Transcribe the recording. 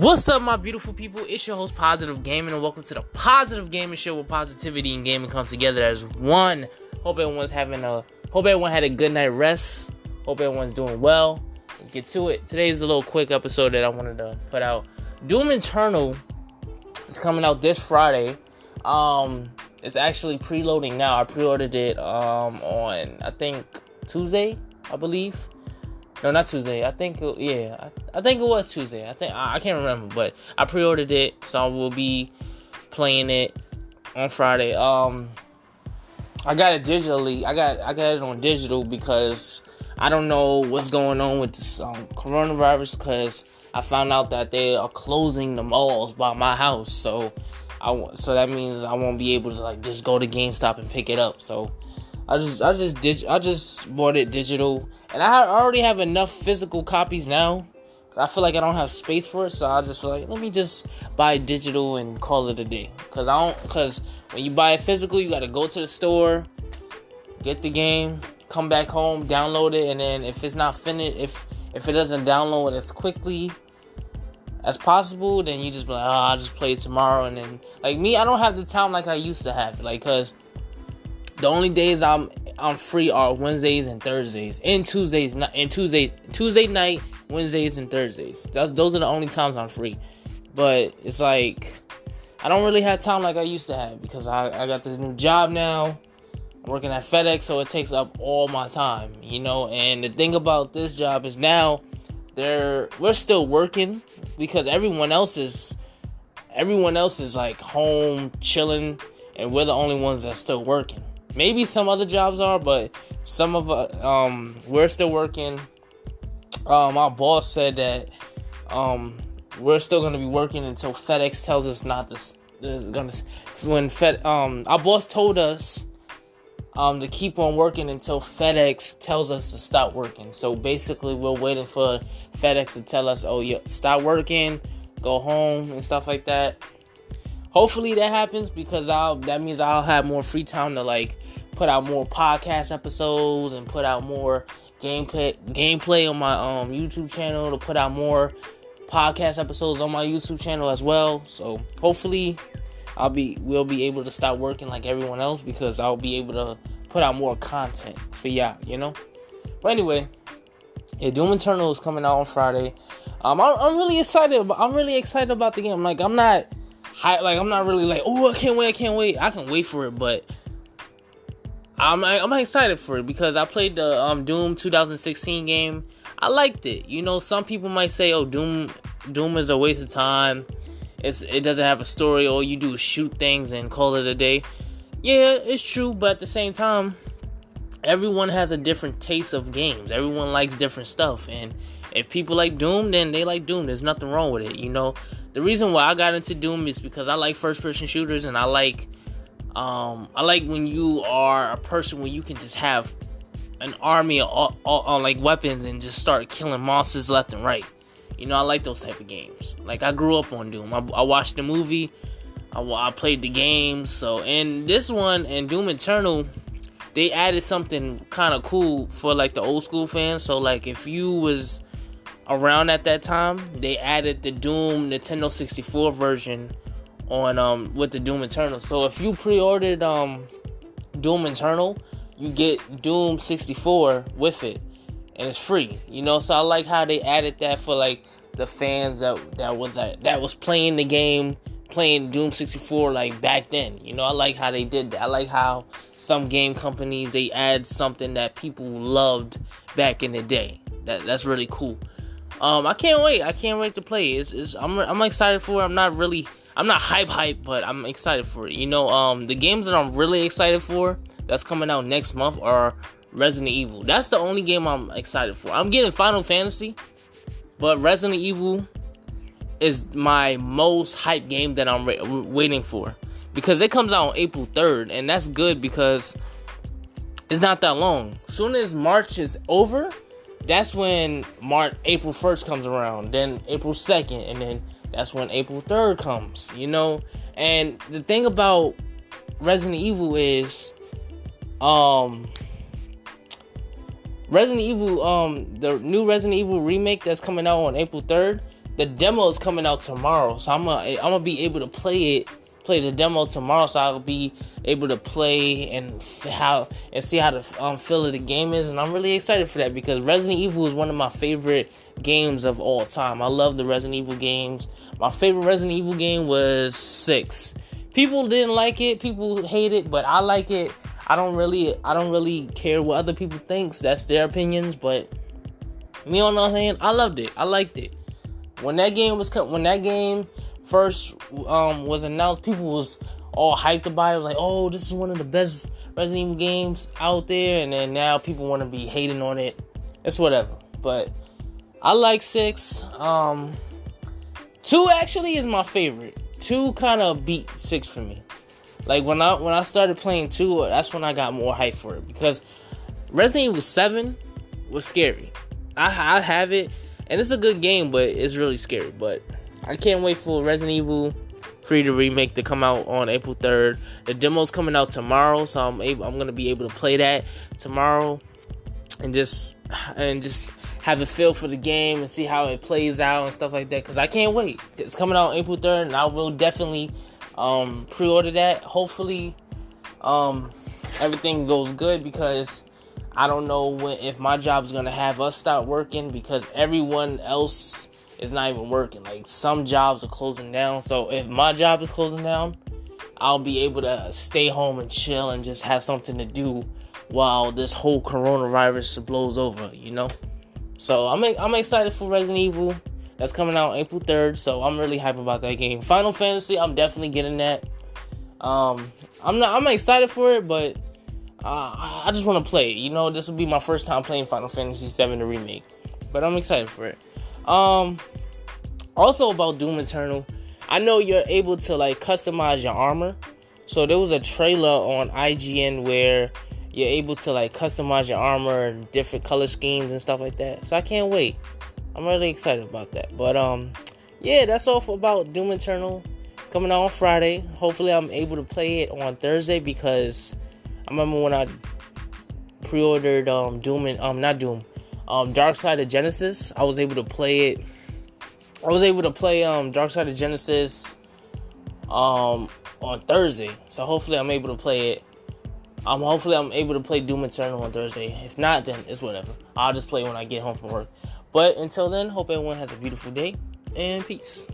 What's up, my beautiful people? It's your host, Positive Gaming, and welcome to the Positive Gaming Show where positivity and gaming come together as one. Hope everyone's having a hope everyone had a good night rest. Hope everyone's doing well. Let's get to it. Today's a little quick episode that I wanted to put out. Doom Eternal is coming out this Friday. Um, it's actually preloading now. I pre-ordered it um on I think Tuesday, I believe. No, not Tuesday. I think yeah, I, I, think it was Tuesday. I think I, I, can't remember, but I pre-ordered it, so I will be playing it on Friday. Um, I got it digitally. I got I got it on digital because I don't know what's going on with this um, coronavirus because I found out that they are closing the malls by my house, so I so that means I won't be able to like just go to GameStop and pick it up. So I just I just did I just bought it digital, and I already have enough physical copies now. I feel like I don't have space for it, so I just like let me just buy digital and call it a day. Cause I don't cause when you buy it physical, you got to go to the store, get the game, come back home, download it, and then if it's not finished, if if it doesn't download as quickly as possible, then you just be like, oh, I'll just play it tomorrow. And then, like me, I don't have the time like I used to have. Like, cause the only days I'm I'm free are Wednesdays and Thursdays, and Tuesdays, and Tuesday Tuesday night, Wednesdays and Thursdays. That's those are the only times I'm free. But it's like I don't really have time like I used to have because I, I got this new job now. I'm working at FedEx, so it takes up all my time, you know. And the thing about this job is now they're we're still working because everyone else is everyone else is like home chilling, and we're the only ones that's still working. Maybe some other jobs are, but some of uh, um we're still working. Um, my boss said that um we're still gonna be working until FedEx tells us not to. Gonna when Fed um our boss told us um to keep on working until FedEx tells us to stop working. So basically, we're waiting for FedEx to tell us, oh yeah, stop working, go home and stuff like that. Hopefully that happens because I'll that means I'll have more free time to like put out more podcast episodes and put out more gameplay gameplay on my um YouTube channel to put out more podcast episodes on my YouTube channel as well. So hopefully I'll be we'll be able to start working like everyone else because I'll be able to put out more content for y'all, you know. But anyway, yeah, Doom Eternal is coming out on Friday. Um, I'm, I'm really excited. I'm really excited about the game. Like I'm not high, like I'm not really like, oh, I can't wait, I can't wait. I can wait for it, but I'm I'm excited for it because I played the um, Doom 2016 game. I liked it. You know, some people might say, "Oh, Doom Doom is a waste of time. It's it doesn't have a story. All you do is shoot things and call it a day." Yeah, it's true, but at the same time, everyone has a different taste of games. Everyone likes different stuff, and if people like Doom, then they like Doom. There's nothing wrong with it. You know, the reason why I got into Doom is because I like first person shooters and I like um I like when you are a person where you can just have an army of all, all, all, like weapons and just start killing monsters left and right. You know, I like those type of games. Like I grew up on Doom. I, I watched the movie. I, I played the game. So, and this one and Doom Eternal, they added something kind of cool for like the old school fans. So, like if you was around at that time, they added the Doom Nintendo 64 version on um with the Doom Eternal. So if you pre-ordered um Doom Eternal, you get Doom 64 with it, and it's free. You know, so I like how they added that for like the fans that that was that, that was playing the game, playing Doom 64 like back then. You know, I like how they did that. I like how some game companies they add something that people loved back in the day. That that's really cool. Um, I can't wait. I can't wait to play. It's, it's I'm I'm excited for. It. I'm not really. I'm not hype hype, but I'm excited for it. You know, um, the games that I'm really excited for that's coming out next month are Resident Evil. That's the only game I'm excited for. I'm getting Final Fantasy, but Resident Evil is my most hype game that I'm re- waiting for because it comes out on April 3rd, and that's good because it's not that long. Soon as March is over, that's when March April 1st comes around, then April 2nd, and then that's when April 3rd comes, you know? And the thing about Resident Evil is um Resident Evil um the new Resident Evil remake that's coming out on April 3rd, the demo is coming out tomorrow, so I'm gonna I'm gonna be able to play it, play the demo tomorrow, so I'll be able to play and how and see how the um, feel of the game is, and I'm really excited for that because Resident Evil is one of my favorite games of all time. I love the Resident Evil games. My favorite Resident Evil game was six. People didn't like it, people hate it, but I like it. I don't really I don't really care what other people thinks. That's their opinions, but me on the other hand, I loved it. I liked it when that game was cut when that game first um, was announced, people was all hyped about it. Like, oh, this is one of the best Resident Evil games out there. And then now people want to be hating on it. It's whatever. But I like six. Um, two actually is my favorite. Two kind of beat six for me. Like when I when I started playing two, that's when I got more hype for it because Resident Evil Seven was scary. I, I have it and it's a good game, but it's really scary. But I can't wait for Resident Evil 3 to remake to come out on April 3rd. The demo's coming out tomorrow, so I'm able, I'm gonna be able to play that tomorrow and just and just have a feel for the game and see how it plays out and stuff like that. Cause I can't wait. It's coming out April 3rd, and I will definitely um, pre-order that. Hopefully, um, everything goes good because I don't know when, if my job is gonna have us start working because everyone else is not even working. Like some jobs are closing down. So if my job is closing down, I'll be able to stay home and chill and just have something to do while this whole coronavirus blows over. You know. So I'm I'm excited for Resident Evil. That's coming out April 3rd, so I'm really hyped about that game. Final Fantasy, I'm definitely getting that. Um, I'm not I'm excited for it, but uh, I just want to play. You know, this will be my first time playing Final Fantasy VII the remake, but I'm excited for it. Um, also about Doom Eternal, I know you're able to like customize your armor. So there was a trailer on IGN where you're able to like customize your armor and different color schemes and stuff like that. So I can't wait. I'm really excited about that. But um, yeah, that's all for about Doom Eternal. It's coming out on Friday. Hopefully, I'm able to play it on Thursday because I remember when I pre-ordered um, Doom and um not Doom, um Darksiders Genesis. I was able to play it. I was able to play um Darksiders Genesis um on Thursday. So hopefully I'm able to play it. Um hopefully I'm able to play Doom Eternal on Thursday. If not, then it's whatever. I'll just play when I get home from work. But until then, hope everyone has a beautiful day and peace.